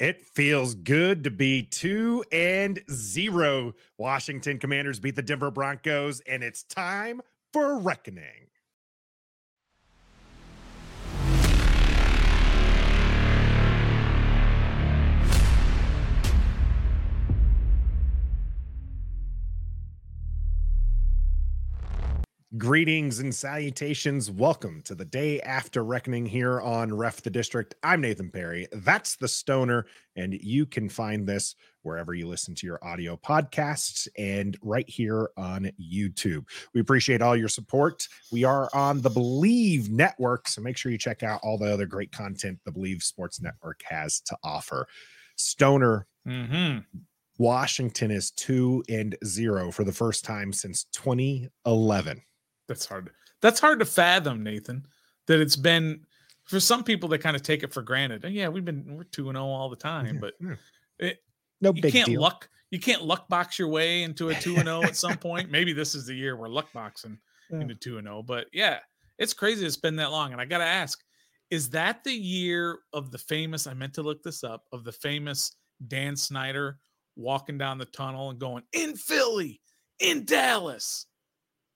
It feels good to be two and zero. Washington Commanders beat the Denver Broncos, and it's time for reckoning. Greetings and salutations. Welcome to the day after reckoning here on Ref the District. I'm Nathan Perry. That's the Stoner, and you can find this wherever you listen to your audio podcasts and right here on YouTube. We appreciate all your support. We are on the Believe Network, so make sure you check out all the other great content the Believe Sports Network has to offer. Stoner. Mm-hmm. Washington is two and zero for the first time since 2011 that's hard. That's hard to fathom, Nathan. That it's been for some people they kind of take it for granted. And yeah, we've been we're two and zero oh all the time, but it, no you big can't deal. luck. You can't luck box your way into a two and zero at some point. Maybe this is the year we're luck boxing Yeah. into two and zero. But yeah, it's crazy it's been that long. And I got to ask, is that the year of the famous? I meant to look this up of the famous Dan Snyder walking down the tunnel and going in Philly, in Dallas.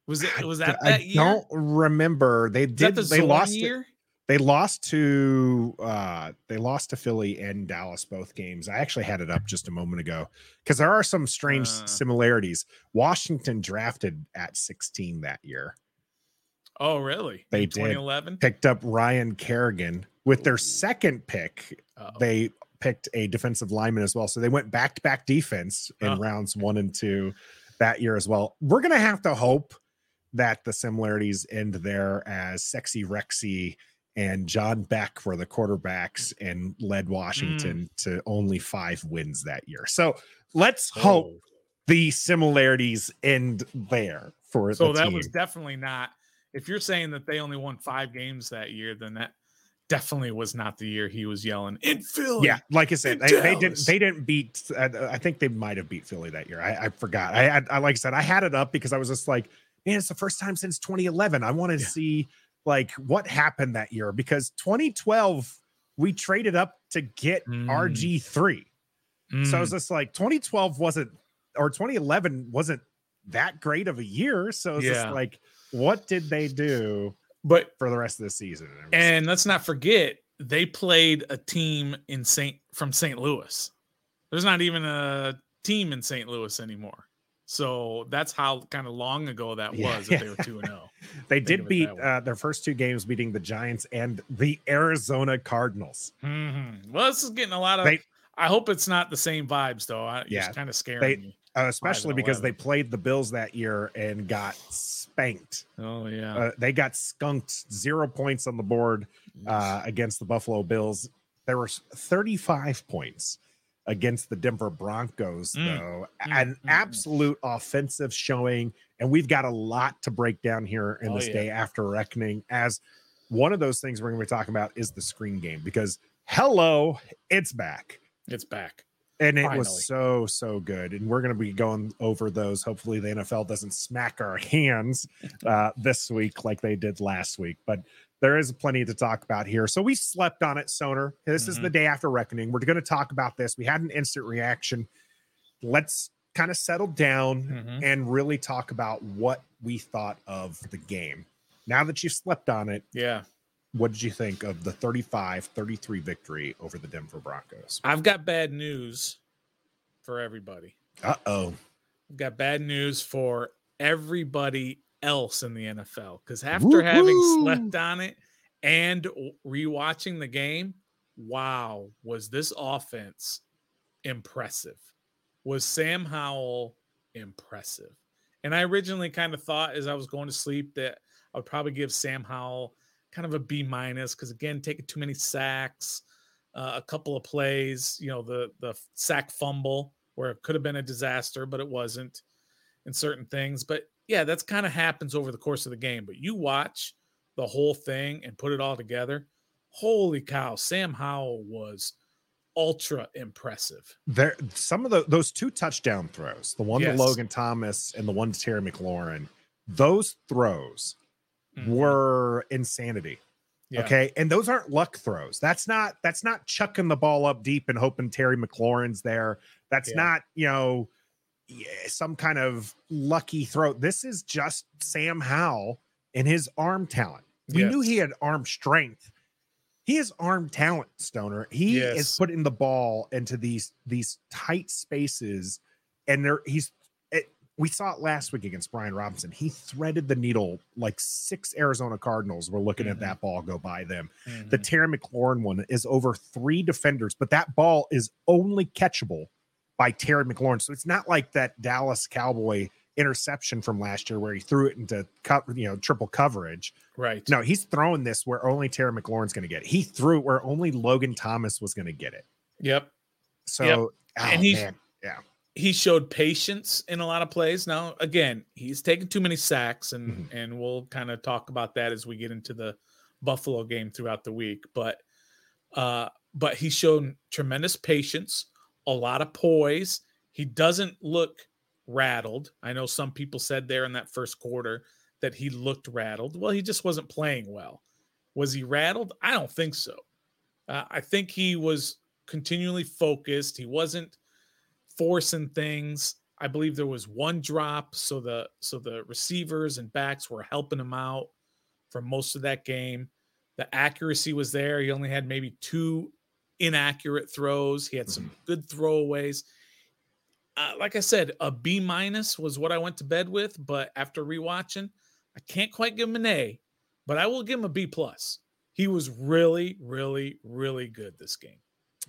Was it? Was that I that year? don't remember. They did. the They lost. it- year. They lost to. uh They lost to Philly and Dallas both games. I actually had it up just a moment ago because there are some strange Uh. similarities. Washington drafted at 16 that year. Oh, really? They In did. 2011. Picked up Ryan Kerrigan with their second pick. Uh-oh. They picked a defensive lineman as well. So they went back to back defense in Oh. rounds one and two that year as well. We're gonna have to hope that the similarities end there as Sexy Rexy and John Beck were the quarterbacks mm. and led Washington mm. to only five wins that year. So let's oh. hope Oh. the similarities end there for So that team. was definitely not. If you're saying that they only won five games that year, then that definitely was not the year he was yelling in Philly. yeah, like I said, they, they didn't they didn't beat. I think they might have beat Philly that year. I, I forgot. I, had I like I said, I had it up because I was just like, man, it's the first time since 2011. I want to Yeah. see like what happened that year because 2012 we traded up to get Mm. RG3. So I was Mm. just like 2012 wasn't or 2011 wasn't that great of a year. So it's just like, what did they do but for the rest of the season? and let's not forget they played a team in Saint from St. Louis. There's not even a team in St. Louis anymore. So that's how kind of long ago that Yeah, was that they were two and oh. zero. They did beat uh, their first two games, beating the Giants and the Arizona Cardinals. Mhm. Well, this is getting a lot of. They- I hope it's not the same vibes though. I, Yeah, it's kind of scaring they- me. Uh, especially because they played the Bills that year and got spanked. Oh yeah. Uh, they got skunked, zero points on the board uh, against the Buffalo Bills. There was 35 points against the Denver Broncos, Mm, though. mm, An mm, mm. absolute offensive showing. And we've got a lot to break down here in Oh, this yeah. day after reckoning. As one of those things we're going to be talking about is the screen game because hello, it's back. it's back. And it Finally. was so, so good. And we're going to be going over those. Hopefully, the NFL doesn't smack our hands uh, this week like they did last week. But there is plenty to talk about here. So we slept on it, Stoner. This is the day after reckoning. We're going to talk about this. We had an instant reaction. Let's kind of settle down Mhm. and really talk about what we thought of the game. Now that you've slept on it, Yeah. what did you think of the 35 33 victory over the Denver Broncos? I've got bad news for everybody. Uh oh. I've got bad news for everybody else in the NFL because after having Woo-hoo. slept on it and rewatching the game, wow, was this offense impressive? Was Sam Howell impressive? And I originally kind of thought as I was going to sleep that I would probably give Sam Howell kind of a B minus because again, taking too many sacks, uh, a couple of plays, you know, the the sack fumble where it could have been a disaster, but it wasn't in certain things. But yeah, that's kind of happens over the course of the game. But you watch the whole thing and put it all together. Holy cow, Sam Howell was ultra impressive. There, some of the those two touchdown throws, the one Yes. to Logan Thomas and the one to Terry McLaurin, those throws Mhm. were insanity. Yeah. Okay. And those aren't luck throws. That's not that's not chucking the ball up deep and hoping Terry McLaurin's there. That's Yeah. not, you know, some kind of lucky throw. This is just Sam Howell and his arm talent. We knew he had arm strength. He has arm talent, Stoner. He is putting the ball into these these tight spaces, and there he's. It, we saw it last week against Brian Robinson. He threaded the needle like six Arizona Cardinals were looking Mhm. at that ball go by them. Mhm. The Terry McLaurin one is over three defenders, but that ball is only catchable by Terry McLaurin. So it's not like that Dallas Cowboy interception from last year where he threw it into cut, you know, triple coverage. right. No, he's throwing this where only Terry McLaurin's going to get it. He threw it where only Logan Thomas was going to get it. Yep. So, Yep. oh, And he's- man. he showed patience in a lot of plays. Now, again, he's taken too many sacks, and Mhm. and we'll kind of talk about that as we get into the Buffalo game throughout the week. But uh, but he's shown tremendous patience, a lot of poise. He doesn't look rattled. I know some people said there in that first quarter that he looked rattled. Well, he just wasn't playing well. Was he rattled? I don't think so. Uh, I think he was continually focused. He wasn't forcing things. I believe there was one drop, so the so the receivers and backs were helping him out for most of that game. The accuracy was there. He only had maybe two inaccurate throws. He had some good throwaways. Uh, like I said, a B minus was what I went to bed with, but after rewatching, I can't quite give him an A, but I will give him a B plus. He was really, really, really good this game.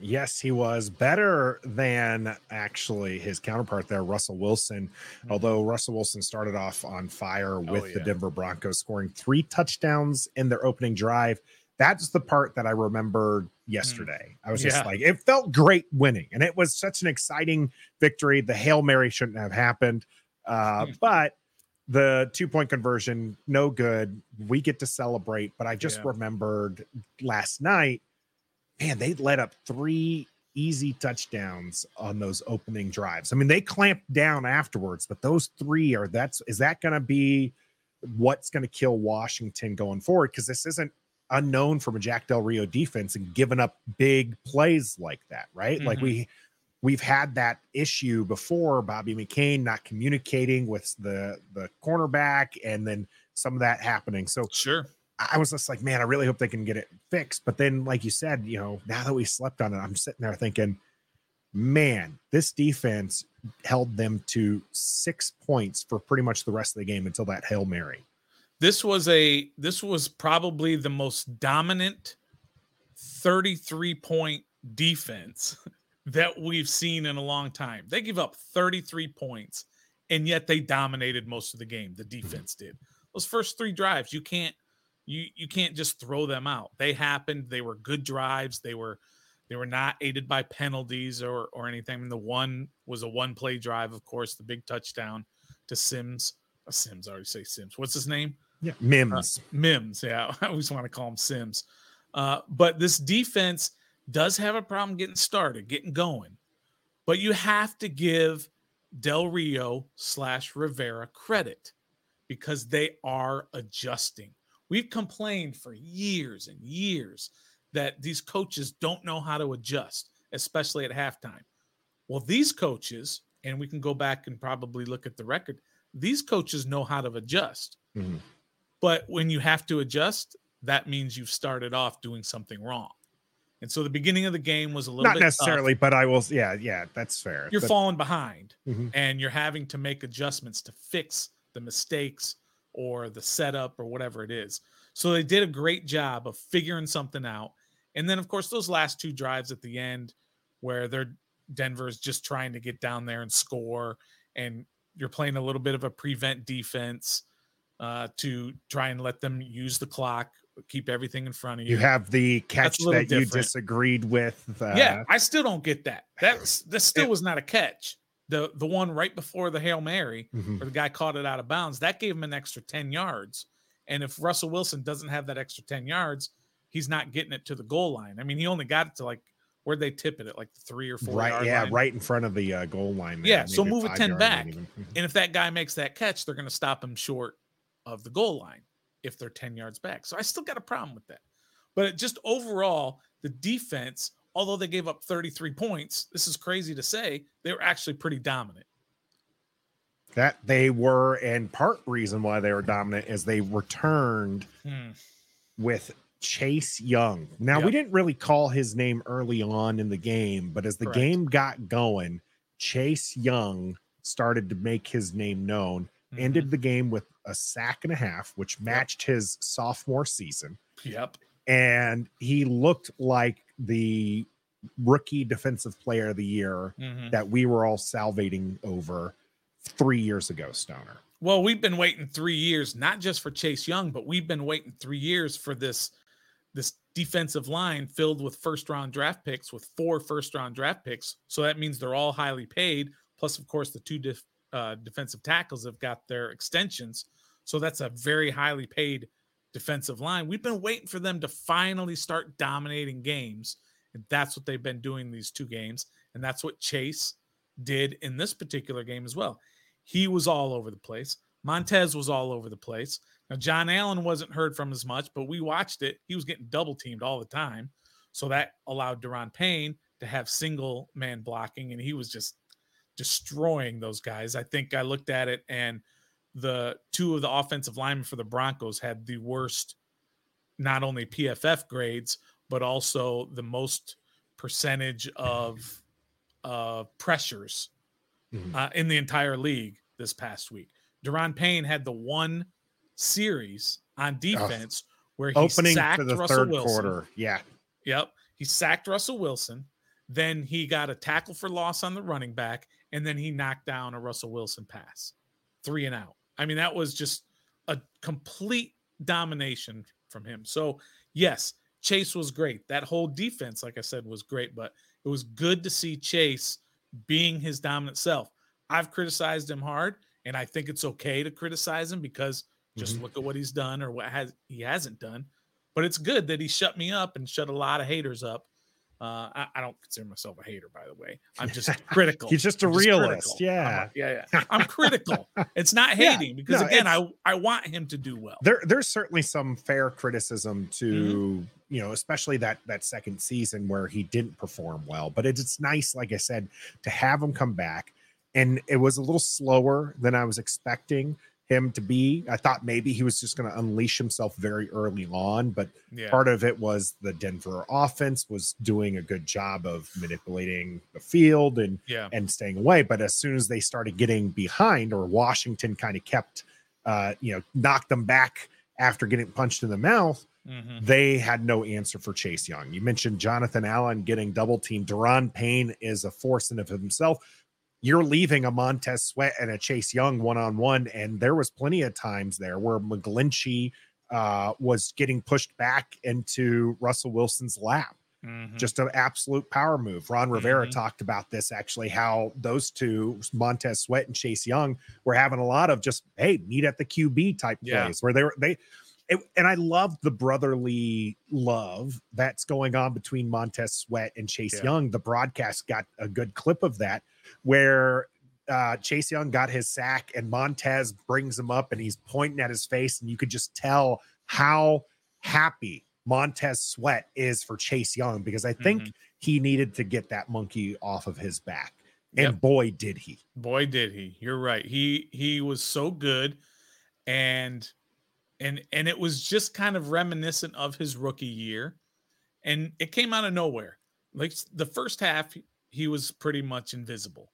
Yes, he was better than actually his counterpart there, Russell Wilson. Although Russell Wilson started off on fire with the Mm-hmm. Oh, yeah. Denver Broncos, scoring three touchdowns in their opening drive. That's the part that I remembered yesterday. I was just Mm. Yeah. like, it felt great winning, and it was such an exciting victory. The Hail Mary shouldn't have happened, uh, but the two point conversion, no good. We get to celebrate, but I just Yeah. remembered last night man, they let up three easy touchdowns on those opening drives. I mean, they clamped down afterwards, but those three are that's is that going to be what's going to kill Washington going forward? Because this isn't unknown from a Jack Del Rio defense and given up big plays like that, right? Like Mhm. we we've had that issue before. Bobby McCain not communicating with the the cornerback, and then some of that happening. So Sure. I was just like, man, I really hope they can get it fixed. But then, like you said, you know, now that we slept on it, I'm sitting there thinking, man, this defense held them to six points for pretty much the rest of the game until that Hail Mary. This was a this was probably the most dominant 33 point defense that we've seen in a long time. They give up 33 points and yet they dominated most of the game. The defense did. Those first 3 drives, you can't you you can't just throw them out. They happened. They were good drives. They were they were not aided by penalties or or anything. The one was a one play drive, of course, the big touchdown to Sims. Uh, Sims, I already say Sims. What's his name? Yeah, Mims. Mims. Yeah, I always want to call him Sims. Uh, but this defense does have a problem getting started, getting going. But you have to give Del Rio slash Rivera credit because they are adjusting. We've complained for years and years that these coaches don't know how to adjust, especially at halftime. Well, these coaches, and we can go back and probably look at the record, these coaches know how to adjust. Mhm. But when you have to adjust, that means you've started off doing something wrong. And so the beginning of the game was a little Not bit tough. necessarily, but I will. Yeah, yeah, that's fair. You're But- falling behind Mhm. and you're having to make adjustments to fix the mistakes or the setup or whatever it is. So they did a great job of figuring something out. And then, of course, those last two drives at the end where they're Denver's just trying to get down there and score, and you're playing a little bit of a prevent defense uh, to try and let them use the clock, keep everything in front of you. You have the catch a that you disagreed with. Uh, yeah, I still don't get that. That's that still It- was not a catch. The the one right before the Hail Mary mhm. where the guy caught it out of bounds, that gave him an extra 10 yards. And if Russell Wilson doesn't have that extra 10 yards, he's not getting it to the goal line. I mean, he only got it to like where'd they tip it at like the three or four right. Yeah, line. right in front of the uh, goal line. Yeah, so move it five 10 back. Mhm. And if that guy makes that catch, they're going to stop him short of the goal line if they're 10 yards back. So I still got a problem with that. But just overall, the defense, although they gave up 33 points, this is crazy to say, they were actually pretty dominant. That they were, and part reason why they were dominant is they returned Hmm. with Chase Young. Now, we didn't really call his name early on in the game, but as the Correct. game got going, Chase Young started to make his name known. Mhm. Ended the game with a sack and a half, which matched his sophomore season. Yep. And he looked like the rookie defensive player of the year Mhm. that we were all salivating over three years ago, Stoner. Well, we've been waiting three years, not just for Chase Young, but we've been waiting three years for this this defensive line filled with first round draft picks, with four first round draft picks. So that means they're all highly paid. Plus, of course, the two def, uh, defensive tackles have got their extensions. So that's a very highly paid defensive line. We've been waiting for them to finally start dominating games, and that's what they've been doing these two games, and that's what Chase did in this particular game as well. He was all over the place. Montez was all over the place. Now, John Allen wasn't heard from as much, but we watched it. He was getting double teamed all the time. So that allowed Daron Payne to have single man blocking, and he was just destroying those guys. I think I looked at it, and the two of the offensive linemen for the Broncos had the worst, not only PFF grades, but also the most percentage of uh, pressures Mhm. uh, in the entire league this past week. Daron Payne had the one series on defense where he Opening sacked to the Russell third Wilson. quarter. Yeah. Yep. He sacked Russell Wilson. Then he got a tackle for loss on the running back. And then he knocked down a Russell Wilson pass. Three and out. I mean, that was just a complete domination from him. So, yes, Chase was great. That whole defense, like I said, was great, but it was good to see Chase being his dominant self. I've criticized him hard, and I think it's okay to criticize him because just Mhm. look at what he's done or what has he hasn't done. But it's good that he shut me up and shut a lot of haters up. Uh, I, I don't consider myself a hater, by the way. I'm just critical. He's just a I'm realist. I'm yeah. a- yeah, yeah. I'm critical. It's not Yeah, hating because no, again, I I want him to do well. there there's certainly some fair criticism to Mm-hmm. you know especially that that second season where he didn't perform well but it's, it's nice like i said to have him come back and it was a little slower than i was expecting him to be i thought maybe he was just going to unleash himself very early on but Yeah. part of it was the denver offense was doing a good job of manipulating the field and Yeah. and staying away. But as soon as they started getting behind, or Washington kind of kept, uh, you know, knocked them back after getting punched in the mouth, Mhm. they had no answer for Chase Young. You mentioned Jonathan Allen getting double teamed. Daron Payne is a force in of himself. You're leaving a Montez Sweat and a Chase Young one on one, and there was plenty of times there where McGlinchey uh, was getting pushed back into Russell Wilson's lap Mhm. just an absolute power move. Ron Rivera Mhm. talked about this actually, how those two, Montez Sweat and Chase Young, were having a lot of just hey, meet at the QB type Yeah. plays where they were they. It, and I love the brotherly love that's going on between Montez Sweat and Chase Yeah. Young. The broadcast got a good clip of that where uh, Chase Young got his sack and Montez brings him up and he's pointing at his face, and you could just tell how happy Montez Sweat is for Chase Young because I think Mhm. he needed to get that monkey off of his back. And Yep. boy, did he. Boy, did he! You're right. He he was so good, and and and it was just kind of reminiscent of his rookie year, and it came out of nowhere. Like the first half, he was pretty much invisible,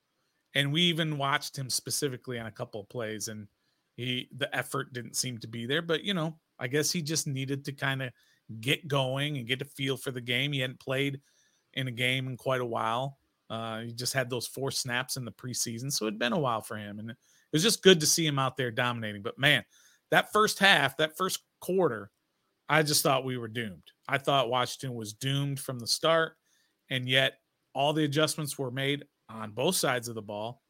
and we even watched him specifically on a couple of plays, and he the effort didn't seem to be there. But you know, I guess he just needed to kind of get going and get a feel for the game. He hadn't played in a game in quite a while. Uh, he just had those four snaps in the preseason, so it'd been a while for him, and it was just good to see him out there dominating. But man, that first half, that first quarter, I just thought we were doomed. I thought Washington was doomed from the start, and yet all the adjustments were made on both sides of the ball,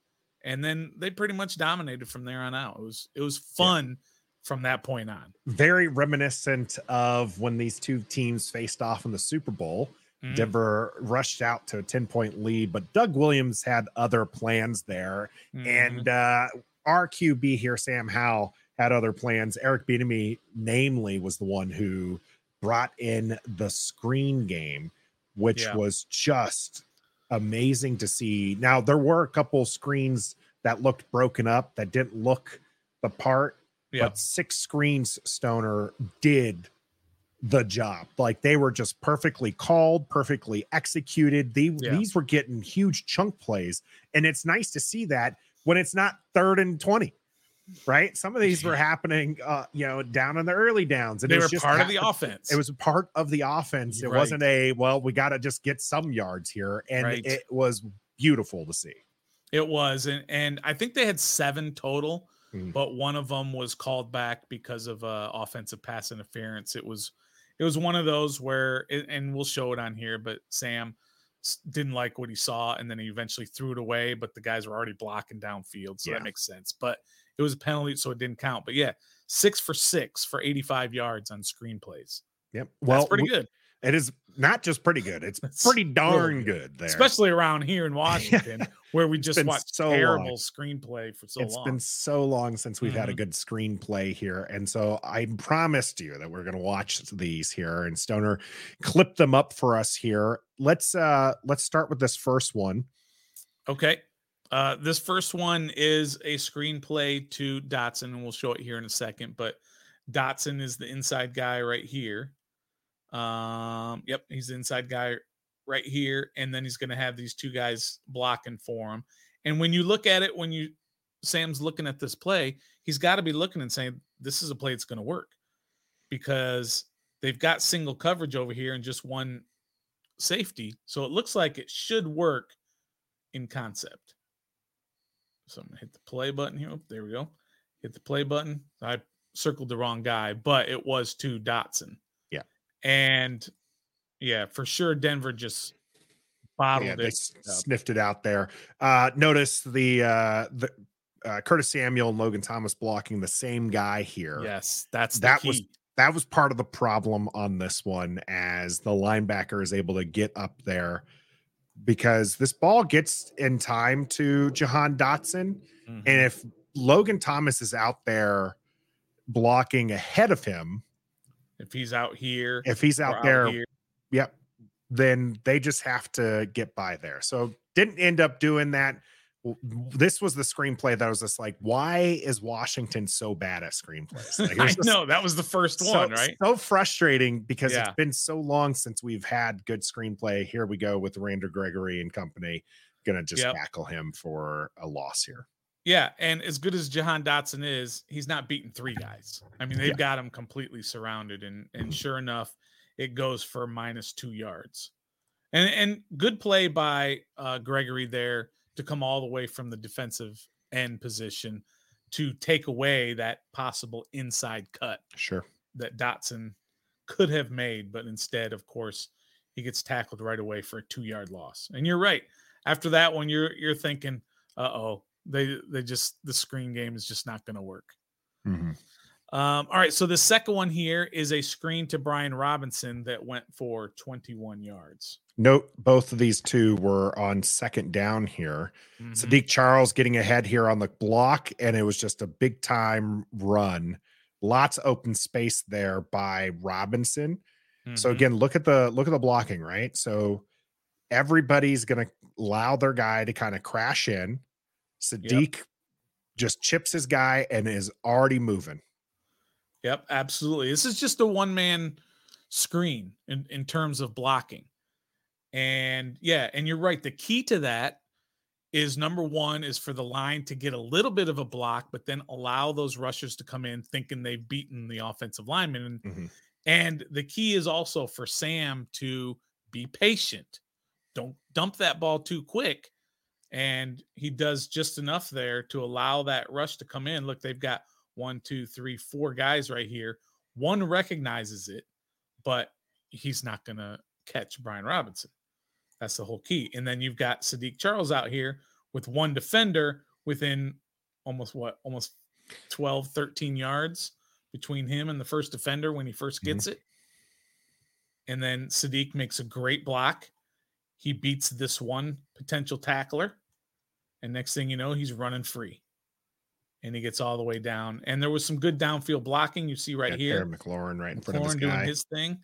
and then they pretty much dominated from there on out. It was it was fun from that point on. Very reminiscent of when these two teams faced off in the Super Bowl. Mhm. Denver rushed out to a 10 point lead, but Doug Williams had other plans there. Mhm. And uh, our QB here, Sam Howell, had other plans. Eric Bieniemy, namely, was the one who brought in the screen game, which Yeah. was just amazing to see. Now, there were a couple screens that looked broken up that didn't look the part, Yeah. but six screens Stoner did the job. Like they were just perfectly called, perfectly executed. They, Yeah. These were getting huge chunk plays. And it's nice to see that when it's not third and 20, right? Some of these were happening, uh, you know, down in the early downs. And they were part of the offense. It was part of the offense. It Right. wasn't a, well, we got to just get some yards here. And Right. it was beautiful to see. It was, and and I think they had seven total, Mhm. but one of them was called back because of uh, offensive pass interference. It was, it was one of those where, it, and we'll show it on here, but Sam didn't like what he saw, and then he eventually threw it away. But the guys were already blocking downfield, so Yeah. that makes sense. But it was a penalty, so it didn't count. But yeah, six for six for eighty-five yards on screenplays. Yep. Well, That's pretty good, It is not just pretty good. It's pretty really darn good. good. there. especially around here in Washington, where we just watched so long. terrible screenplay for so It's long. It's been so long since we've had a Mhm. good screenplay here. And so I promised you that we're going to watch these here and Stoner clip them up for us here. Let's uh let's start with this first one. Okay. Uh, this first one is a screenplay to Dotson, and we'll show it here in a second. But Dotson is the inside guy right here. Um, yep, he's the inside guy right here, and then he's going to have these two guys blocking for him. And when you look at it, when you Sam's looking at this play, he's got to be looking and saying, "This is a play that's going to work," because they've got single coverage over here and just one safety, so it looks like it should work in concept. So I'm gonna hit the play button here. Oh, there we go. Hit the play button. I circled the wrong guy, but it was to Dotson. Yeah. And yeah, for sure, Denver just bottled Yeah, they it. sniffed it out there. Uh notice the uh the uh, Curtis Samuel and Logan Thomas blocking the same guy here. Yes, that's That key. was- that was part of the problem on this one as the linebacker is able to get up there because this ball gets in time to Jahan Dotson. Mhm. And if Logan Thomas is out there blocking ahead of him, if he's out here, if he's out there, here, yep, then they just have to get by there. So didn't end up doing that. This was the screenplay that was just like, why is Washington so bad at screenplays? Like, I just- know that was the first so, one, right? So frustrating because Yeah. it's been so long since we've had good screenplay. Here we go with Randy Gregory and company. Gonna just Yep. tackle him for a loss here. Yeah, and as good as Jahan Dotson is, he's not beating three guys. I mean, they've Yeah. Got him completely surrounded, and and sure enough, it goes for minus two yards. And and good play by uh, Gregory there to come all the way from the defensive end position to take away that possible inside cut Sure. that Dotson could have made, but instead, of course, he gets tackled right away for a two yard loss. And you're right. After that one, you're you're thinking, uh oh, they they just the screen game is just not going to work. Mhm. Um, all right, so the second one here is a screen to Brian Robinson that went for 21 yards. Note both of these two were on second down here. Mhm. Saahdiq Charles getting ahead here on the block, and it was just a big time run. Lots of open space there by Robinson. So Mhm. again, look at the look at the blocking, right? So everybody's gonna allow their guy to kind of crash in. Saahdiq just chips his guy and is already moving. Yep, absolutely. This is just a one man screen in, in terms of blocking. And yeah, and you're right. The key to that is number one is for the line to get a little bit of a block, but then allow those rushers to come in thinking they've beaten the offensive lineman. And, Mhm. and the key is also for Sam to be patient. Don't dump that ball too quick. And he does just enough there to allow that rush to come in. Look, they've got one, two, three, four guys right here. One recognizes it, but he's not going to catch Brian Robinson. That's the whole key. And then you've got Saahdiq Charles out here with one defender within almost what, almost 12, 13 yards between him and the first defender when he 1st Mhm. gets it. And then Saahdiq makes a great block. He beats this one potential tackler. And next thing you know, he's running free and he gets all the way down. And there was some good downfield blocking. You see right Got here, McLaurin right in front of his McLaurin doing guy. his thing.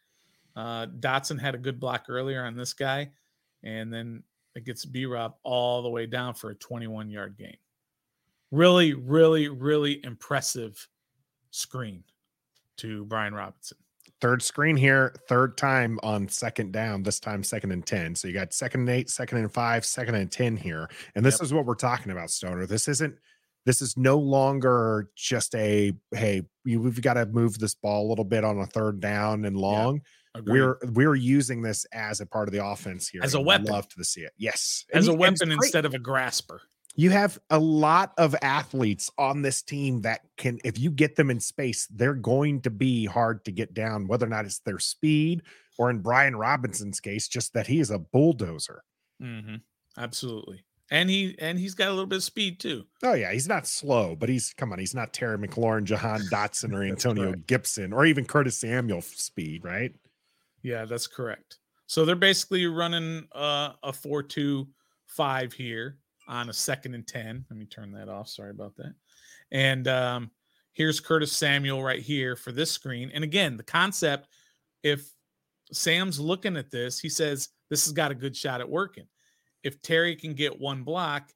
Uh, Dotson had a good block earlier on this guy, and then it gets B Rob all the way down for a 21 yard gain. Really, really, really impressive screen to Brian Robinson. Third screen here, third time on second down, this time second and 10. So you got second and eight, second and five, second and 10 here. And this yep. is what we're talking about, Stoner. This isn't, this is no longer just a, hey, we've got to move this ball a little bit on a third down and long. We're we're using this as a part of the offense here. As a weapon. Love to see it. Yes. As and, a weapon instead of a grasper you have a lot of athletes on this team that can if you get them in space they're going to be hard to get down whether or not it's their speed or in brian robinson's case just that he is a bulldozer mm-hmm. absolutely and he and he's got a little bit of speed too oh yeah he's not slow but he's come on he's not terry mclaurin jahan dotson or antonio right. gibson or even curtis samuel speed right yeah that's correct so they're basically running uh, a 4-2-5 here on a second and 10. Let me turn that off. Sorry about that. And um, here's Curtis Samuel right here for this screen. And again, the concept if Sam's looking at this, he says, This has got a good shot at working. If Terry can get one block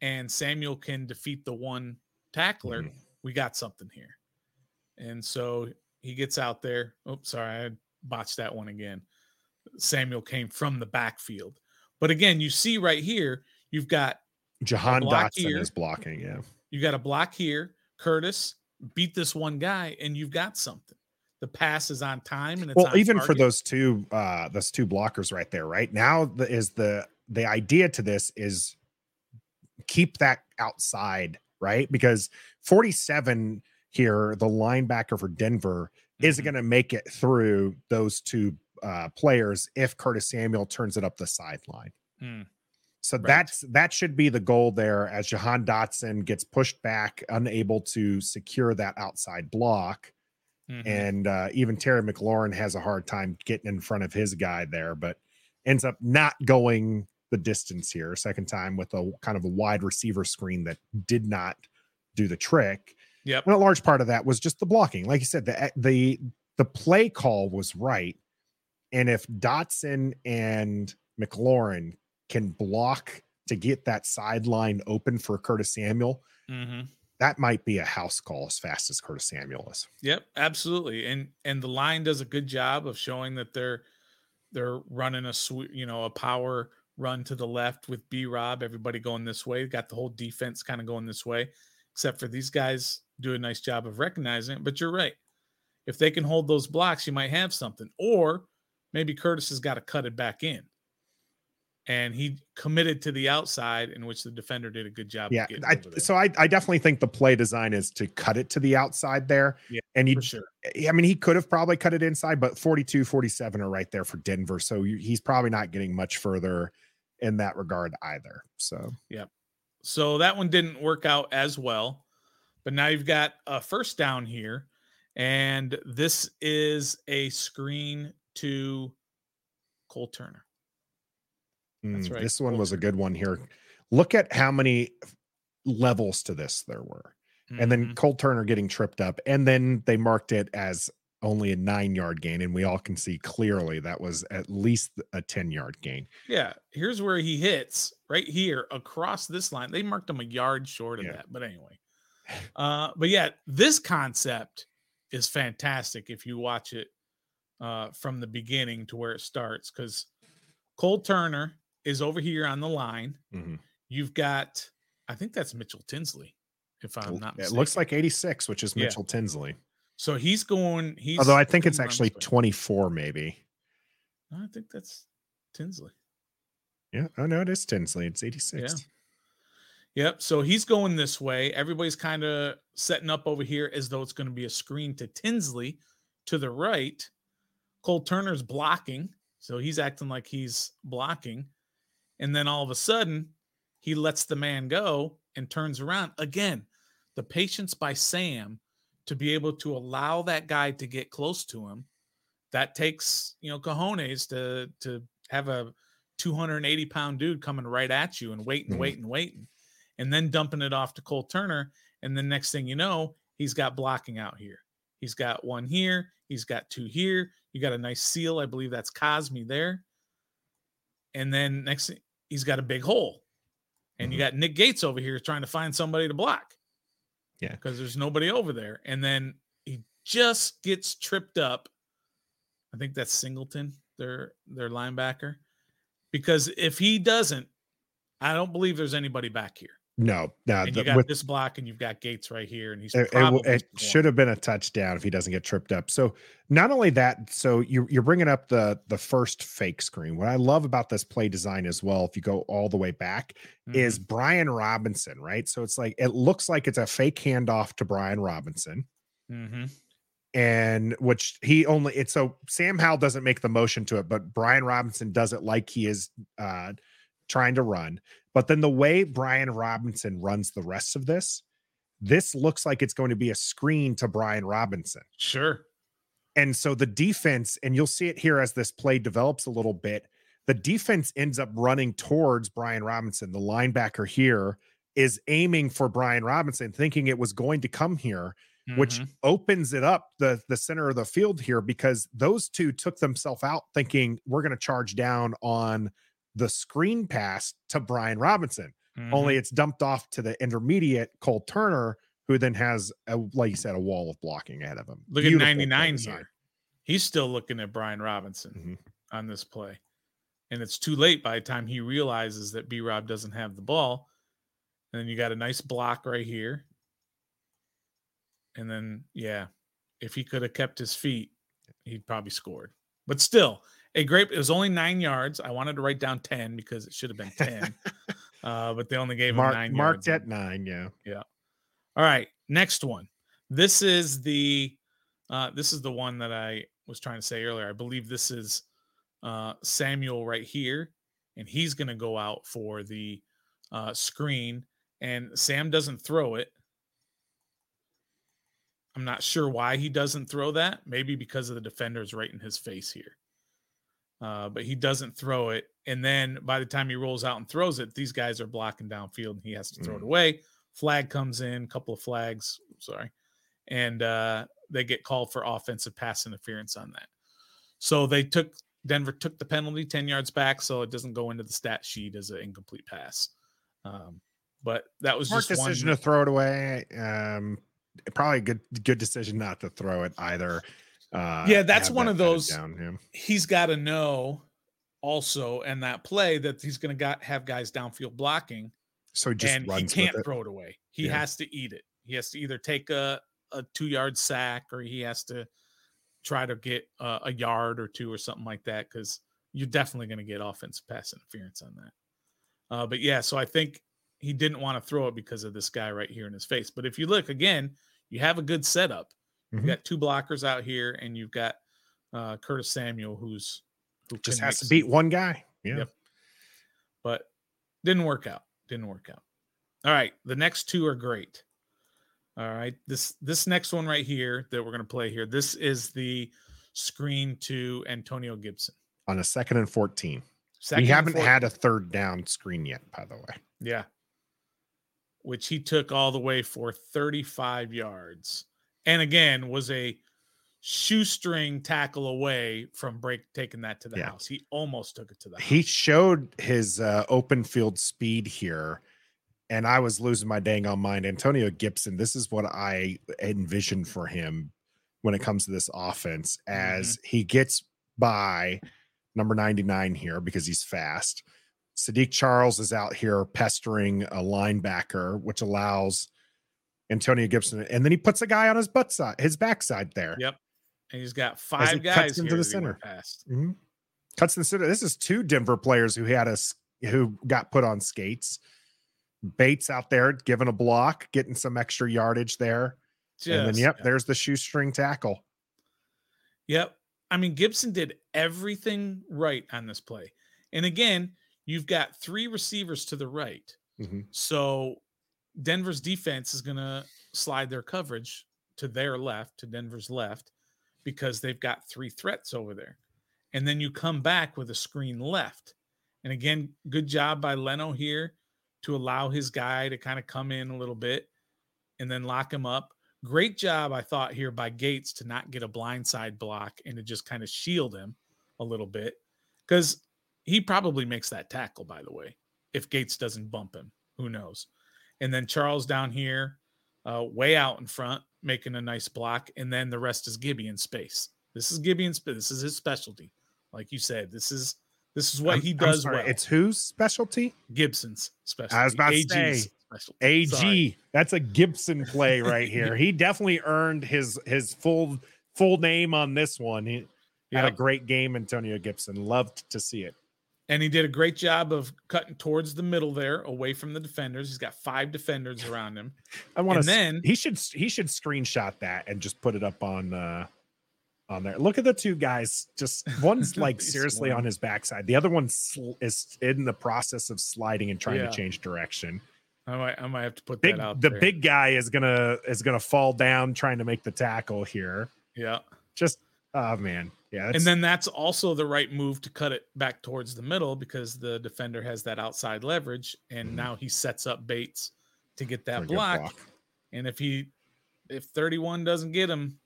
and Samuel can defeat the one tackler, mm-hmm. we got something here. And so he gets out there. Oops, sorry, I botched that one again. Samuel came from the backfield. But again, you see right here, you've got Jahan Dotson here. is blocking. Yeah. You got a block here. Curtis beat this one guy, and you've got something. The pass is on time, and it's well, even target. for those two, uh, those two blockers right there. Right now, the, is the the idea to this is keep that outside, right? Because forty seven here, the linebacker for Denver mm-hmm. isn't going to make it through those two uh, players if Curtis Samuel turns it up the sideline. Mm. So right. that's that should be the goal there as Jahan Dotson gets pushed back, unable to secure that outside block. Mm-hmm. And uh, even Terry McLaurin has a hard time getting in front of his guy there, but ends up not going the distance here. Second time with a kind of a wide receiver screen that did not do the trick. Yeah, And a large part of that was just the blocking. Like you said, the the the play call was right. And if Dotson and McLaurin can block to get that sideline open for Curtis Samuel, mm-hmm. that might be a house call as fast as Curtis Samuel is. Yep, absolutely. And and the line does a good job of showing that they're they're running a sweet, you know, a power run to the left with B Rob, everybody going this way. Got the whole defense kind of going this way, except for these guys do a nice job of recognizing it. But you're right. If they can hold those blocks, you might have something. Or maybe Curtis has got to cut it back in and he committed to the outside in which the defender did a good job yeah I, so I, I definitely think the play design is to cut it to the outside there yeah and you sure eh, i mean he could have probably cut it inside but 42 47 are right there for denver so he's probably not getting much further in that regard either so yeah so that one didn't work out as well but now you've got a first down here and this is a screen to cole turner that's mm, right. This one was a good one here. Look at how many levels to this there were. Mm-hmm. And then mm-hmm. Cole Turner getting tripped up. And then they marked it as only a nine yard gain. And we all can see clearly that was at least a 10 yard gain. Yeah. Here's where he hits right here across this line. They marked him a yard short of yeah. that. But anyway. Uh, but yeah, this concept is fantastic if you watch it uh, from the beginning to where it starts. Because Cole Turner is over here on the line. Mm-hmm. You've got, I think that's Mitchell Tinsley, if I'm not. Mistaken. It looks like 86, which is Mitchell yeah. Tinsley. So he's going. He's although I think it's actually 24, maybe. I think that's Tinsley. Yeah. Oh no, it is Tinsley. It's 86. Yeah. Yep. So he's going this way. Everybody's kind of setting up over here as though it's going to be a screen to Tinsley to the right. Cole Turner's blocking. So he's acting like he's blocking. And then all of a sudden, he lets the man go and turns around. Again, the patience by Sam to be able to allow that guy to get close to him, that takes, you know, cojones to to have a 280 pound dude coming right at you and waiting, mm-hmm. waiting, waiting, and then dumping it off to Cole Turner. And the next thing you know, he's got blocking out here. He's got one here. He's got two here. You got a nice seal. I believe that's Cosmi there. And then next, he's got a big hole. And you Mhm. got Nick Gates over here trying to find somebody to block. Yeah. Because there's nobody over there. And then he just gets tripped up. I think that's Singleton, their their linebacker. Because if he doesn't, I don't believe there's anybody back here. No, no. And you got with- this block, and you've got Gates right here, and he's it, it, should have been a touchdown if he doesn't get tripped up. So not only that, so you you're bringing up the the first fake screen. What I love about this play design as well, if you go all the way back, is Mhm. Brian Robinson, right? So it's like it looks like it's a fake handoff to Brian Robinson. Mhm. and which he only it's so Sam Howell doesn't make the motion to it, but Brian Robinson does it like he is uh trying to run. But then the way Brian Robinson runs the rest of this, this looks like it's going to be a screen to Brian Robinson. sure. And so the defense, and you'll see it here as this play develops a little bit, the defense ends up running towards Brian Robinson. The linebacker here is aiming for Brian Robinson, thinking it was going to come here which Mhm. opens it up the the center of the field here because those two took themselves out thinking we're going to charge down on the screen pass to Brian Robinson. Only Mhm. it's dumped off to the intermediate Cole Turner, who then has a like you said a wall of blocking ahead of him. look at Beautiful play 99 design. here. He's still looking at Brian Robinson Mhm. on this play. And it's too late by the time he realizes that B Rob doesn't have the ball. And then you got a nice block right here. And then, yeah, if he could have kept his feet, he'd probably scored. But still, a great, it was only nine yards. I wanted to write down 10 because it should have been 10. uh, but they only gave him Mark, nine marked yards. at nine, yeah. Yeah. All right, next one. This is the uh this is the one that I was trying to say earlier. I believe this is uh Samuel right here and he's going to go out for the uh screen and Sam doesn't throw it. I'm not sure why he doesn't throw that. Maybe because of the defenders right in his face here. Uh, but he doesn't throw it. And then by the time he rolls out and throws it, these guys are blocking downfield and he has to throw it Mm. away. Flag comes in, couple of flags, sorry, and uh, they get called for offensive pass interference on that. So they took Denver took the penalty 10 yards back, so it doesn't go into the stat sheet as an incomplete pass. Um, but that was Smart just one decision to throw it away. Um, probably a good good decision not to throw it either. Uh, Yeah, that's one that of those- Down him. he's got to know also and that play that he's going to got have guys downfield blocking So he just and he can't it. throw it away. He Yeah. has to eat it. He has to either take a, a two yard sack or he has to try to get a, a yard or two or something like that because you're definitely going to get offensive pass interference on that. Uh, but yeah, so I think he didn't want to throw it because of this guy right here in his face. But if you look again, you have a good setup. Mhm. You got two blockers out here, and you've got uh, Curtis Samuel, who's who Just has to some- beat one guy. Yeah. Yep. but didn't work out. Didn't work out. All right, the next two are great. All right, this this next one right here that we're gonna play here. This is the screen to Antonio Gibson. On a second and 14. Second we haven't four- had a third down screen yet, by the way. yeah, which he took all the way for 35 yards, and again was a shoestring tackle away from break taking that to the Yeah. house. He almost took it to the house. He house. showed his uh, open field speed here, and I was losing my dang on mind. Antonio Gibson, this is what I envisioned for him when it comes to this offense as he gets by number 99 here because he's fast. Saahdiq Charles is out here pestering a linebacker, which allows Antonio Gibson, and then he puts a guy on his butt side, his backside there. Yep. And he's got he five cuts guys into the he center. Mhm. Cuts in the center. This is two Denver players who had us who got put on skates. Bates out there giving a block, getting some extra yardage there. and then Just- yep, yeah. there's the shoestring tackle. Yep. I mean, Gibson did everything right on this play. And again, you've got three receivers to the right. Mhm. So Denver's defense is going to slide their coverage to their left, to Denver's left, because they've got three threats over there. And then you come back with a screen left. And again, good job by Leno here to allow his guy to kind of come in a little bit and then lock him up. Great job, I thought, here by Gates to not get a blindside block and to just kind of shield him a little bit. Because he probably makes that tackle, by the way, if Gates doesn't bump him. Who knows? And then Charles down here, uh, way out in front, making a nice block. And then the rest is Gibby in space. This is Gibby in space. This is his specialty. Like you said, this is this is what I'm- he does well. It's whose specialty? Gibson's specialty. I was about to say, specialty. AG. Sorry. That's a Gibson play right here. he definitely earned his his full full name on this one. He had a great game, Antonio Gibson. Loved to see it. And he did a great job of cutting towards the middle there, away from the defenders. He's got five defenders around him. I want to. then He should he should screenshot that and just put it up on uh on there. Look at the two guys. Just one's like seriously on his backside. The other one sl- is in the process of sliding and trying Yeah. to change direction. I might, I might have to put Big that out. the there. big guy is gonna is gonna fall down trying to make the tackle here. yeah. Just oh man, yeah. And then that's also the right move to cut it back towards the middle because the defender has that outside leverage, and Mhm. now he sets up Bates to get that good block. And if he, if 31 doesn't get him,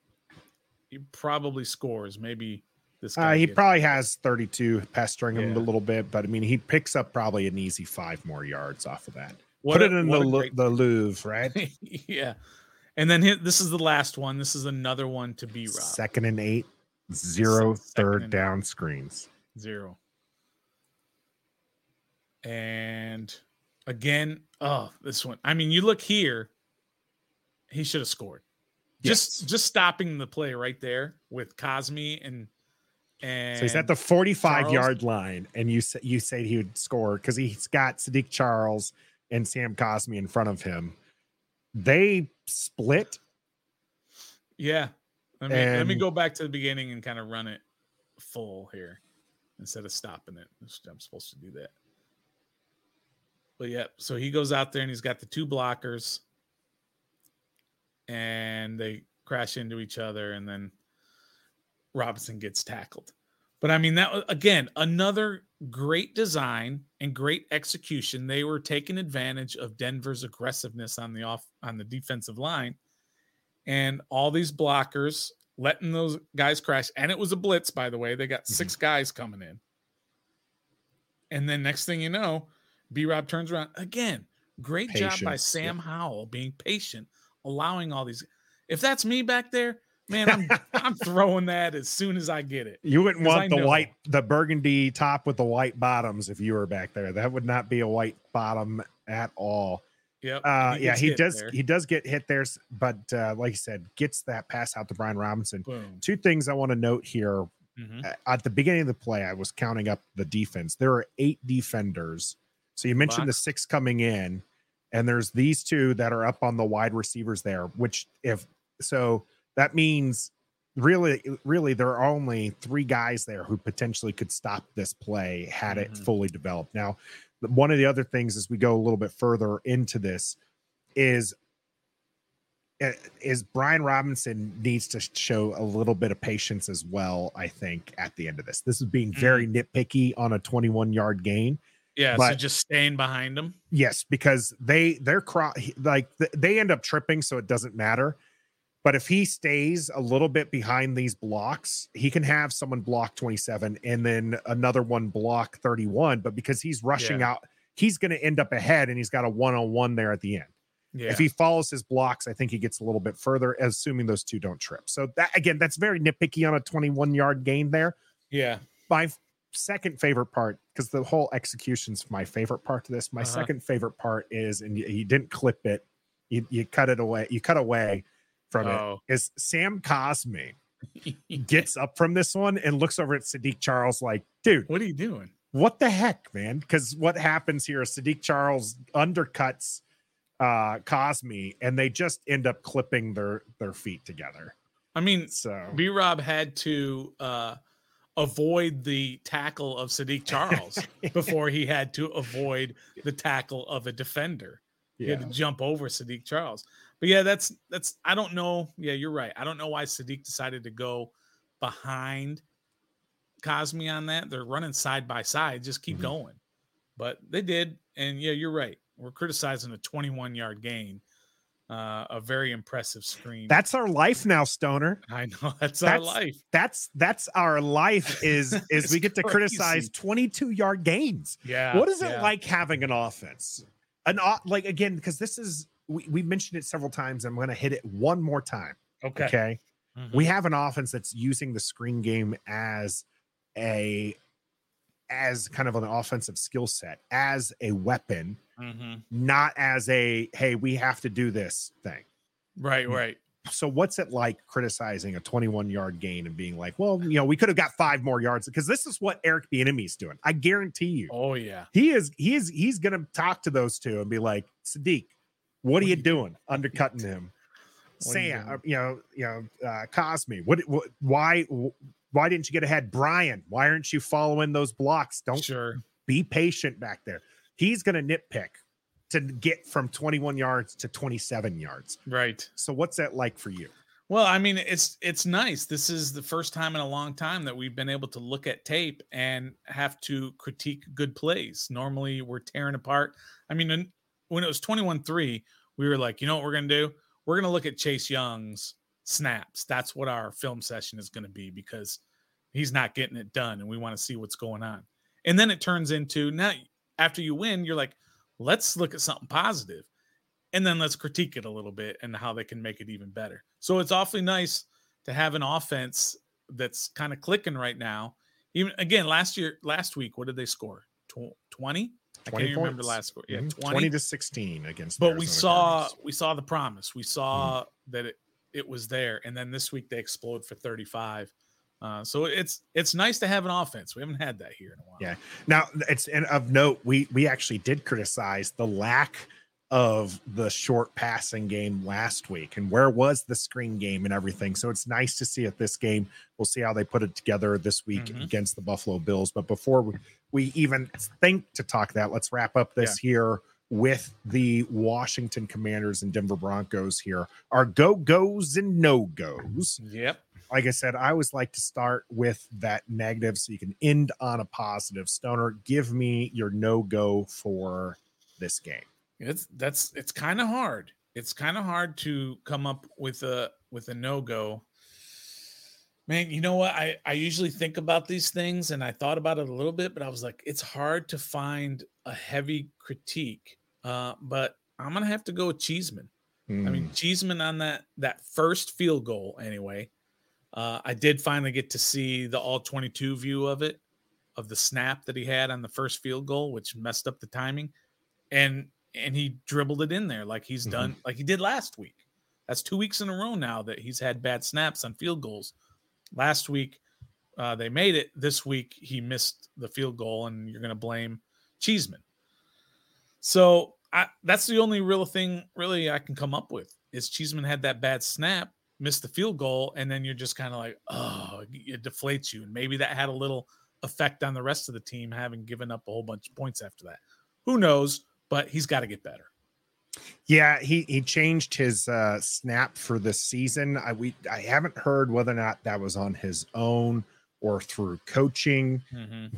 he probably scores. Maybe this Uh, guy. he gets- probably has 32 pestering him a little bit, but I mean, he picks up probably an easy five more yards off of that. What Put a- it in the, great- the Louvre, right? yeah. And then this is the last one. This is another one to be Rob. Second and eight, zero third down screens. Zero. And again, oh, this one. I mean, you look here, he should have scored. Just Yes. just stopping the play right there with Cosmi and and So he's at the 45 Charles? yard line, and you you say he would score because he's got Saahdiq Charles and Sam Cosmi in front of him. They split. yeah. Let me let me go back to the beginning and kind of run it full here instead of stopping it. I'm supposed to do that. But yeah, so he goes out there and he's got the two blockers and they crash into each other and then Robinson gets tackled. But I mean that was again another great design and great execution. They were taking advantage of Denver's aggressiveness on the off on the defensive line and all these blockers letting those guys crash and it was a blitz by the way. They got mm-hmm. 6 guys coming in. And then next thing you know, B Rob turns around again. Great job by Sam. Howell being patient, allowing all these. If that's me back there, man, I'm I'm throwing that as soon as I get it. You wouldn't want I the know. white, the burgundy top with the white bottoms if you were back there. That would not be a white bottom at all. Yep. Uh, and yeah, he does. there. He does get hit there, but uh, like you said, gets that pass out to Brian Robinson. Boom. Two things I want to note here. Mhm. At the beginning of the play, I was counting up the defense. There are eight defenders. So you mentioned the six coming in, and there's these two that are up on the wide receivers there. Which, if so, that means really, really, there are only three guys there who potentially could stop this play had it Mhm. fully developed. Now, one of the other things as we go a little bit further into this is uh, is Brian Robinson needs to show a little bit of patience as well. I think at the end of this, this is being very nitpicky on a 21 yard gain. Yeah. so just staying behind them. Yes, because they they're cro- like they end up tripping, so it doesn't matter. But if he stays a little bit behind these blocks, he can have someone block 27 and then another one block 31. But because he's rushing Yeah. out, he's going to end up ahead and he's got a one on one there at the end. Yeah. If he follows his blocks, I think he gets a little bit further, assuming those two don't trip. So that again, that's very nitpicky on a 21 yard gain there. yeah. My second favorite part, because the whole execution's my favorite part to this. My Uh-huh. second favorite part is, and you, you didn't clip it, you, you cut it away, you cut away from Oh. it. Is Sam Cosmi gets up from this one and looks over at Saahdiq Charles like, dude, what are you doing? what the heck, man? Because what happens here is Saahdiq Charles undercuts uh Cosmi and they just end up clipping their their feet together. I mean, So B Rob had to uh, avoid the tackle of Saahdiq Charles before he had to avoid the tackle of a defender. He yeah. had to jump over Saahdiq Charles. But yeah, that's that's I don't know. Yeah, you're right. I don't know why Saahdiq decided to go behind Cosmi on that. They're running side by side. Just keep Mhm. going. But they did. And yeah, you're right. We're criticizing a 21 yard gain. uh, a very impressive screen. That's our life now, Stoner. I know that's, our life. That's that's our life. Is is we get to criticize 22 yard gains. Yeah. What is it yeah. like having an offense? An like again because this is we we mentioned it several times. I'm going to hit it one more time. Okay. Okay. Mhm. We have an offense that's using the screen game as a as kind of an offensive skill set, as a weapon, Mhm. not as a hey, we have to do this thing. Right. Right. So what's it like criticizing a 21 yard gain and being like, well, you know, we could have got five more yards because this is what Eric Bieniemy is doing. I guarantee you, Oh yeah. he is he is he's gonna talk to those two and be like, Saahdiq, what are you doing, undercutting him? What you Sam, uh, you know, you know, uh, Cosmi. What, what? Why? Why didn't you get ahead, Brian? Why aren't you following those blocks? Don't Sure. be patient back there. He's gonna nitpick to get from 21 yards to 27 yards. Right. So what's that like for you? Well, I mean, it's it's nice. This is the first time in a long time that we've been able to look at tape and have to critique good plays. Normally, we're tearing apart. I mean, when it was 21-3, we were like, you know what we're gonna do? We're gonna look at Chase Young's snaps. That's what our film session is gonna be because he's not getting it done, and we want to see what's going on. And then it turns into now after you win, you're like, let's look at something positive and then let's critique it a little bit and how they can make it even better. So it's awfully nice to have an offense that's kind of clicking right now. Even again, last year, last week, what did they score? Tw- 20? I can't remember last score. Yeah, Mhm. 20. 20 to 16 against. the but we saw Cardinals. we saw the promise. We saw that it, it was there. And then this week they explode for 35. Uh, so it's it's nice to have an offense. We haven't had that here in a while. Yeah. Now it's and of note we we actually did criticize the lack of the short passing game last week and where was the screen game and everything. So it's nice to see it this game. We'll see how they put it together this week Mhm. against the Buffalo Bills. But before we, we even think to talk that, let's wrap up this here with the Washington Commanders and Denver Broncos here. Our go goes and no goes Yep. like I said, I always like to start with that negative so you can end on a positive. Stoner, give me your no go for this game. It's that's it's kind of hard. It's kind of hard to come up with a with a no go. Man, you know what? I I usually think about these things, and I thought about it a little bit, but I was like, it's hard to find a heavy critique. Uh, but I'm gonna have to go with Cheeseman. I mean, Mm, Cheeseman on that that first field goal. Anyway, uh, I did finally get to see the all 22 view of it, of the snap that he had on the first field goal, which messed up the timing, and and he dribbled it in there like he's Mhm. done, like he did last week. That's two weeks in a row now that he's had bad snaps on field goals. Last week, uh, they made it. This week, he missed the field goal, and you're going to blame Cheeseman. So I, that's the only real thing really I can come up with is Cheeseman had that bad snap, missed the field goal, and then you're just kind of like, oh, it deflates you. And maybe that had a little effect on the rest of the team having given up a whole bunch of points after that. Who knows? But he's got to get better. Yeah, he he changed his uh, snap for this season. I we I haven't heard whether or not that was on his own or through coaching,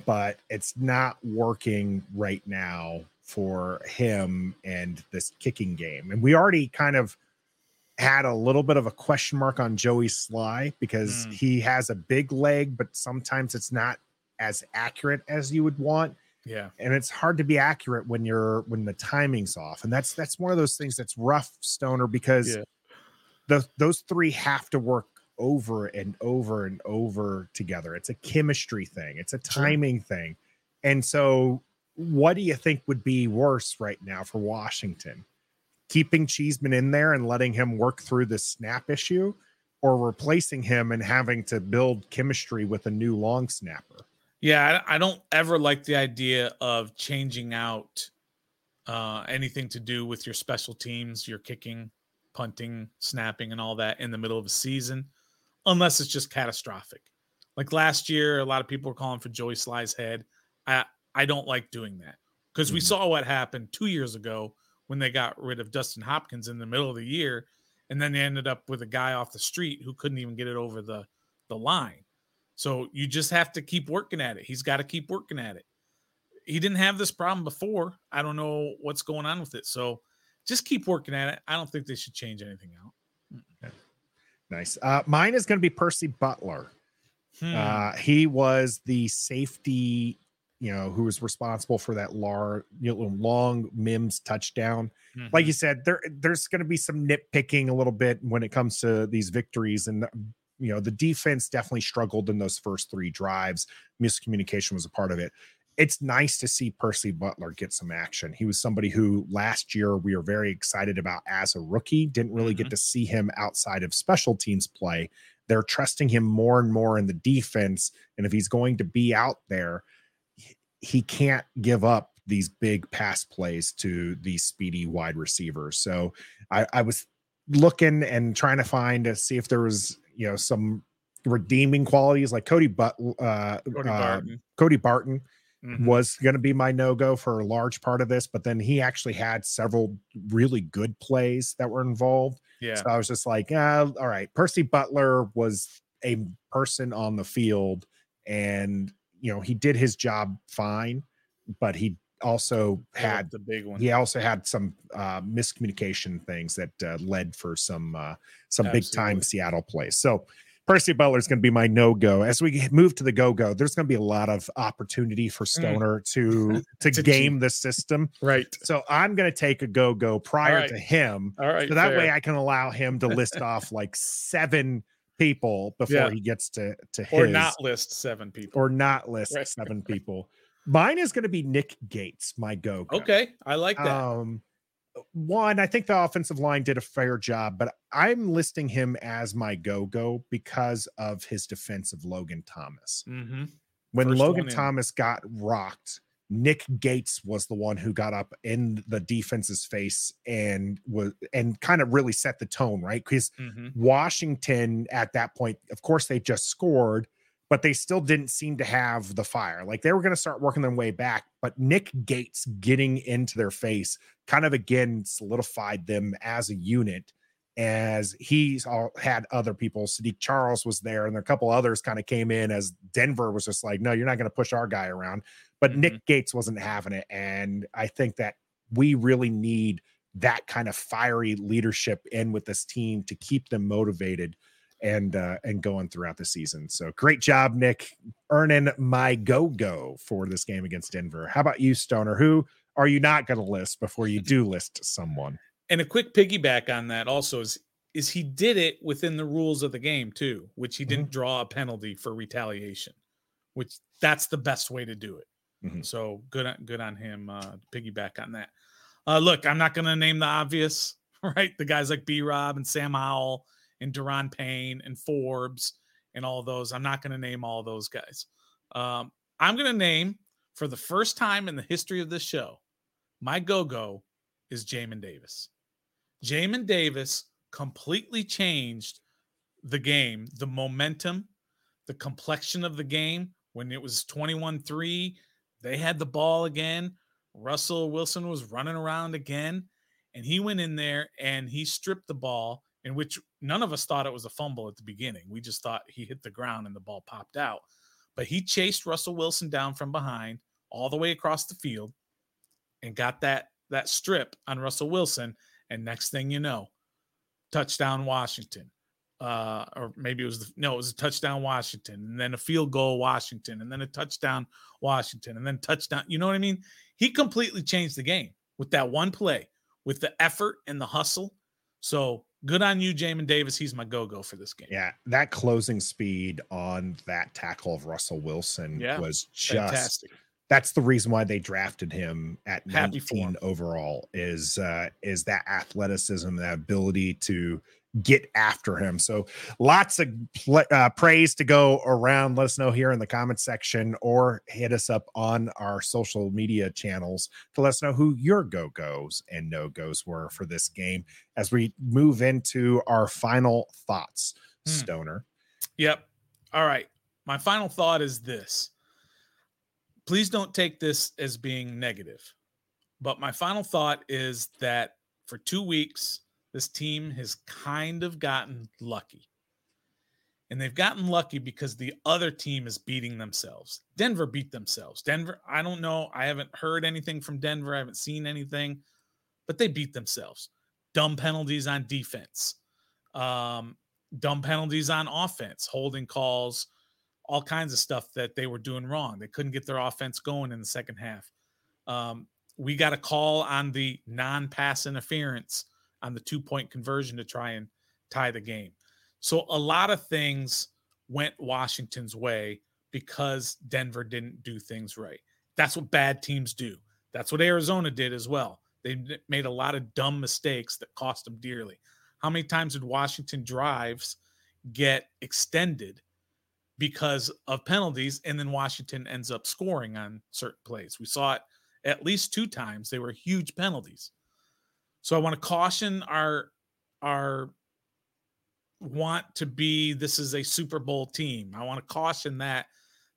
but it's not working right now for him and this kicking game. And we already kind of had a little bit of a question mark on Joey Slye because Mm. he has a big leg, but sometimes it's not as accurate as you would want. Yeah. And it's hard to be accurate when you're when the timing's off. And that's that's one of those things that's rough, Stoner, because Yeah. the, those three have to work over and over and over together. It's a chemistry thing, it's a Sure. timing thing. And so, what do you think would be worse right now for Washington? Keeping Cheeseman in there and letting him work through the snap issue, or replacing him and having to build chemistry with a new long snapper? Yeah, I, I don't ever like the idea of changing out uh, anything to do with your special teams, your kicking, punting, snapping, and all that in the middle of a season, unless it's just catastrophic. Like last year, a lot of people were calling for Joey Slye's head. I I don't like doing that because we Mhm. saw what happened two years ago when they got rid of Dustin Hopkins in the middle of the year, and then they ended up with a guy off the street who couldn't even get it over the the line. So you just have to keep working at it. He's got to keep working at it. He didn't have this problem before. I don't know what's going on with it. So just keep working at it. I don't think they should change anything out. Nice. Uh, mine is going to be Percy Butler. Hmm. Uh, he was the safety, you know, who was responsible for that lar- you know, long Mims touchdown. Like Mhm. you said, there there's going to be some nitpicking a little bit when it comes to these victories, and you know, the defense definitely struggled in those first three drives. Miscommunication was a part of it. It's nice to see Percy Butler get some action. He was somebody who last year we were very excited about as a rookie. Didn't really get mm-hmm. to see him outside of special teams play they're trusting him more and more in the defense. And if he's going to be out there, he- he can't give up these big pass plays to these speedy wide receivers. So I, I was looking and trying to find to see if there was, you know, some redeeming qualities like Cody But uh, Cody uh, Barton. Cody Barton Mhm. was going to be my no go for a large part of this, but then he actually had several really good plays that were involved. Yeah. So I was just like, uh, all right. Percy Butler was a person on the field, and you know he did his job fine, but he also had the big one. he also had some uh, miscommunication things that uh, led for some uh, some big time Seattle plays. So Percy Butler is going to be my no go. As we move to the go go, there's going to be a lot of opportunity for Stoner to to To game the system. Right. So I'm going to take a go go prior right. to him. All right. So that fair. way I can allow him to list off like seven people before Yeah. he gets to to his or not list seven people. or not list Right. seven people. Mine is going to be Nick Gates, my go. Okay. I like that. Um, one, I think the offensive line did a fair job, but I'm listing him as my go go because of his defense of Logan Thomas. mm-hmm. When First Logan. Thomas got rocked, Nick Gates was the one who got up in the defense's face and was and kind of really set the tone, right? Because Mm-hmm. Washington at that point, of course, they just scored, but they still didn't seem to have the fire. Like they were going to start working their way back, but Nick Gates getting into their face kind of again solidified them as a unit. As he's all had other people, Saahdiq Charles was there, and a couple others kind of came in as Denver was just like, no, you're not going to push our guy around. But Nick mm-hmm. Gates wasn't having it. And I think that we really need that kind of fiery leadership in with this team to keep them motivated and uh and going throughout the season. So great job, Nick, earning my go-go for this game against Denver. How about you, Stoner? Who are you not going to list before you do list someone? And a quick piggyback on that also is is he did it within the rules of the game too, which he didn't draw a penalty for retaliation, which that's the best way to do it. Mhm. So good on good on him. Uh, piggyback on that. Uh, look, I'm not going to name the obvious, right? The guys like B. Rob and Sam Howell and Daron Payne and Forbes and all those. I'm not going to name all those guys. Um, I'm going to name for the first time in the history of this show, my go go is Jamin Davis. Jamin Davis completely changed the game, the momentum, the complexion of the game when it was 21 3. They had the ball again. Russell Wilson was running around again. And he went in there and he stripped the ball, in which none of us thought it was a fumble at the beginning. We just thought he hit the ground and the ball popped out. But he chased Russell Wilson down from behind all the way across the field and got that that strip on Russell Wilson. And next thing you know, touchdown Washington. Uh, or maybe it was the, no, it was a touchdown Washington, and then a field goal Washington, and then a touchdown Washington, and then touchdown. You know what I mean? He completely changed the game with that one play, with the effort and the hustle. So good on you, Jamin Davis. He's my go-go for this game. Yeah, that closing speed on that tackle of Russell Wilson Yeah, was just Fantastic. that's the reason why they drafted him at Happy 19 him. overall is uh is that athleticism that ability to get after him so lots of pl- uh, praise to go around let us know here in the comment section or hit us up on our social media channels to let us know who your go-goes and no-goes were for this game as we move into our final thoughts Hmm. stoner Yep. All right. My final thought is this. Please don't take this as being negative. But my final thought is that for two weeks, this team has kind of gotten lucky. And they've gotten lucky because the other team is beating themselves. Denver beat themselves. Denver, I don't know. I haven't heard anything from Denver. I haven't seen anything. but they beat themselves. Dumb penalties on defense, um, dumb penalties on offense, holding calls, all kinds of stuff that they were doing wrong. They couldn't get their offense going in the second half. Um, we got a call on the non pass interference on the two point conversion to try and tie the game. So a lot of things went Washington's way because Denver didn't do things right. That's what bad teams do. That's what Arizona did as well. They made a lot of dumb mistakes that cost them dearly. How many times did Washington drives get extended because of penalties and then Washington ends up scoring on certain plays? We saw it at least two times. They were huge penalties. So I want to caution our our want to be this is a Super Bowl team. I want to caution that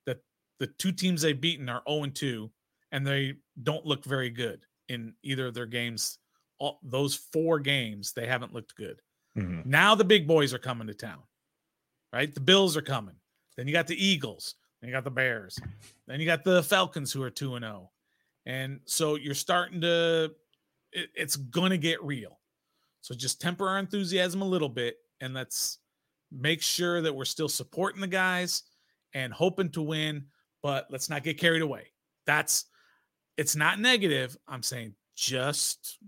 that the two teams they've beaten are 0 and 2 and they don't look very good in either of their games. All, those four games they haven't looked good. Mm-hmm. Now the big boys are coming to town. Right? The Bills are coming. Then you got the Eagles, then you got the Bears. Then you got the Falcons who are 2 and 0. And so you're starting to it, it's going to get real. So just temper our enthusiasm a little bit and let's make sure that we're still supporting the guys and hoping to win, but let's not get carried away. That's it's not negative. I'm saying just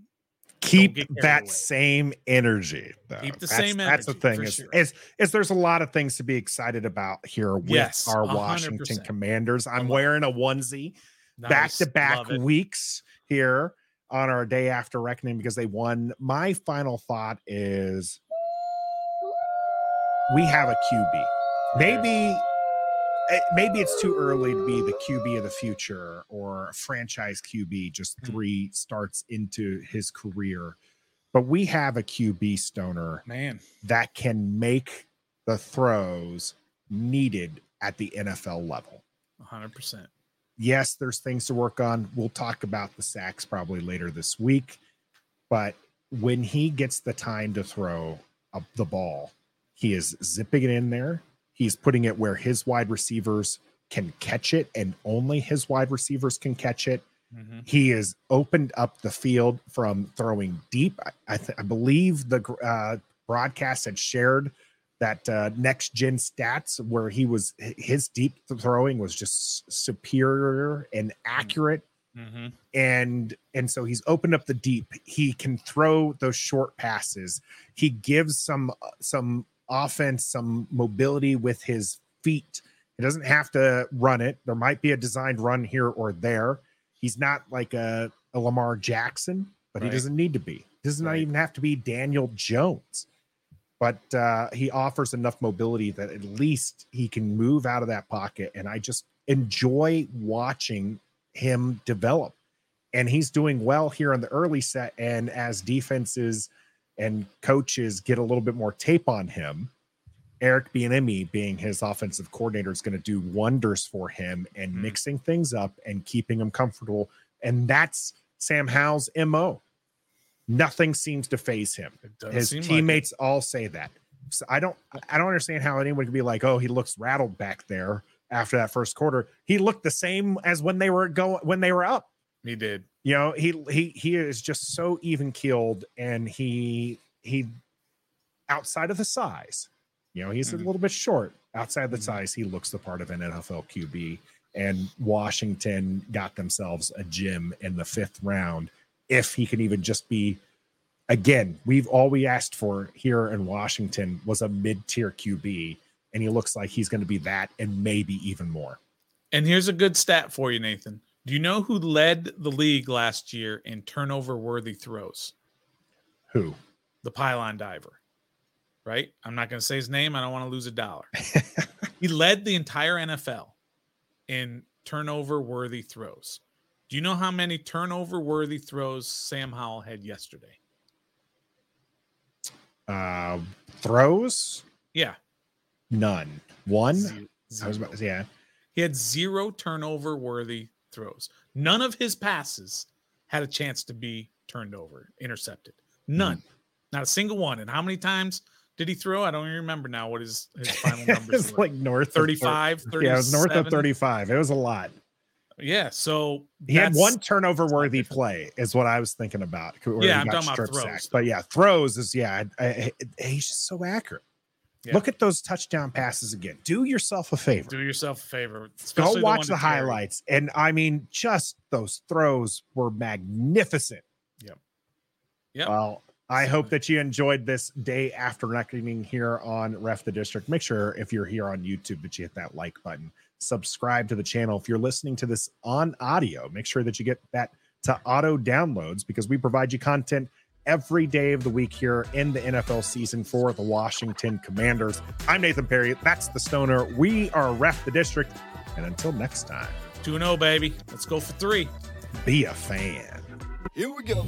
keep that away. same energy. Though. Keep the that's, same energy. That's the thing is, sure. is, is there's a lot of things to be excited about here with yes, our 100%. Washington Commanders. I'm wearing a onesie back to back weeks here on our day after reckoning because they won. My final thought is we have a QB. Maybe eh, maybe it's too early to be the QB of the future or a franchise QB just hmm. three starts into his career. But we have a QB stoner man that can make the throws needed at the NFL level. 100%. Yes, there's things to work on. We'll talk about the sacks probably later this week. But when he gets the time to throw up the ball, he is zipping it in there. He's putting it where his wide receivers can catch it and only his wide receivers can catch it. Mm-hmm. He has opened up the field from throwing deep. I, I, th- I believe the uh, broadcast had shared that uh, next gen stats where he was his deep throwing was just superior and accurate. Mm-hmm. And and so he's opened up the deep. He can throw those short passes. He gives some some offense, some mobility with his feet. He doesn't have to run it. There might be a designed run here or there. He's not like a, a Lamar Jackson, but right. he doesn't need to be. He does not right. even have to be Daniel Jones. But uh, he offers enough mobility that at least he can move out of that pocket. And I just enjoy watching him develop. And he's doing well here in the early set. And as defenses and coaches get a little bit more tape on him, Eric Bieniemy, being his offensive coordinator, is going to do wonders for him and mm-hmm. mixing things up and keeping him comfortable. And that's Sam Howell's mo. Nothing seems to phase him. His teammates like all say that. So I don't, I don't understand how anyone can be like, "Oh, he looks rattled back there." After that first quarter, he looked the same as when they were going when they were up. He did. You know, he he he is just so even keeled, and he he outside of the size, you know, he's mm-hmm. a little bit short. Outside of the mm-hmm. size, he looks the part of an NFL QB. And Washington got themselves a gym in the fifth round. If he can even just be, again, we've all we asked for here in Washington was a mid-tier QB, and he looks like he's going to be that and maybe even more. And here's a good stat for you, Nathan. Do you know who led the league last year in turnover worthy throws? Who? The pylon diver. Right? I'm not going to say his name. I don't want to lose a dollar. he led the entire NFL in turnover worthy throws. Do you know how many turnover worthy throws Sam Howell had yesterday? Uh, throws? Yeah. None. One? Zero. I was about to, yeah. He had zero turnover worthy throws. None of his passes had a chance to be turned over, intercepted. None. Mm. Not a single one. And how many times did he throw? I don't even remember now what his, his final numbers it's were. like north 35, 30, Yeah, it was north of 35. It was a lot. Yeah. So he had one turnover worthy play, is what I was thinking about. Yeah, I'm talking about throws. Sacks. But yeah, throws is yeah, I, I, uh, he's just so accurate. Yeah. Look at those touchdown passes again. Do yourself a favor. Do yourself a favor. Go watch the, the highlights. And I mean, just those throws were magnificent. Yep. Yep. Well, I hope that you enjoyed this day after reckoning here on Ref the District. Make sure if you're here on YouTube that you hit that like button. Subscribe to the channel. If you're listening to this on audio, make sure that you get that to auto downloads because we provide you content every day of the week here in the NFL season for the Washington Commanders. I'm Nathan Perry. That's the Stoner. We are Ref the District. And until next time, 2 0, baby. Let's go for three. Be a fan. Here we go.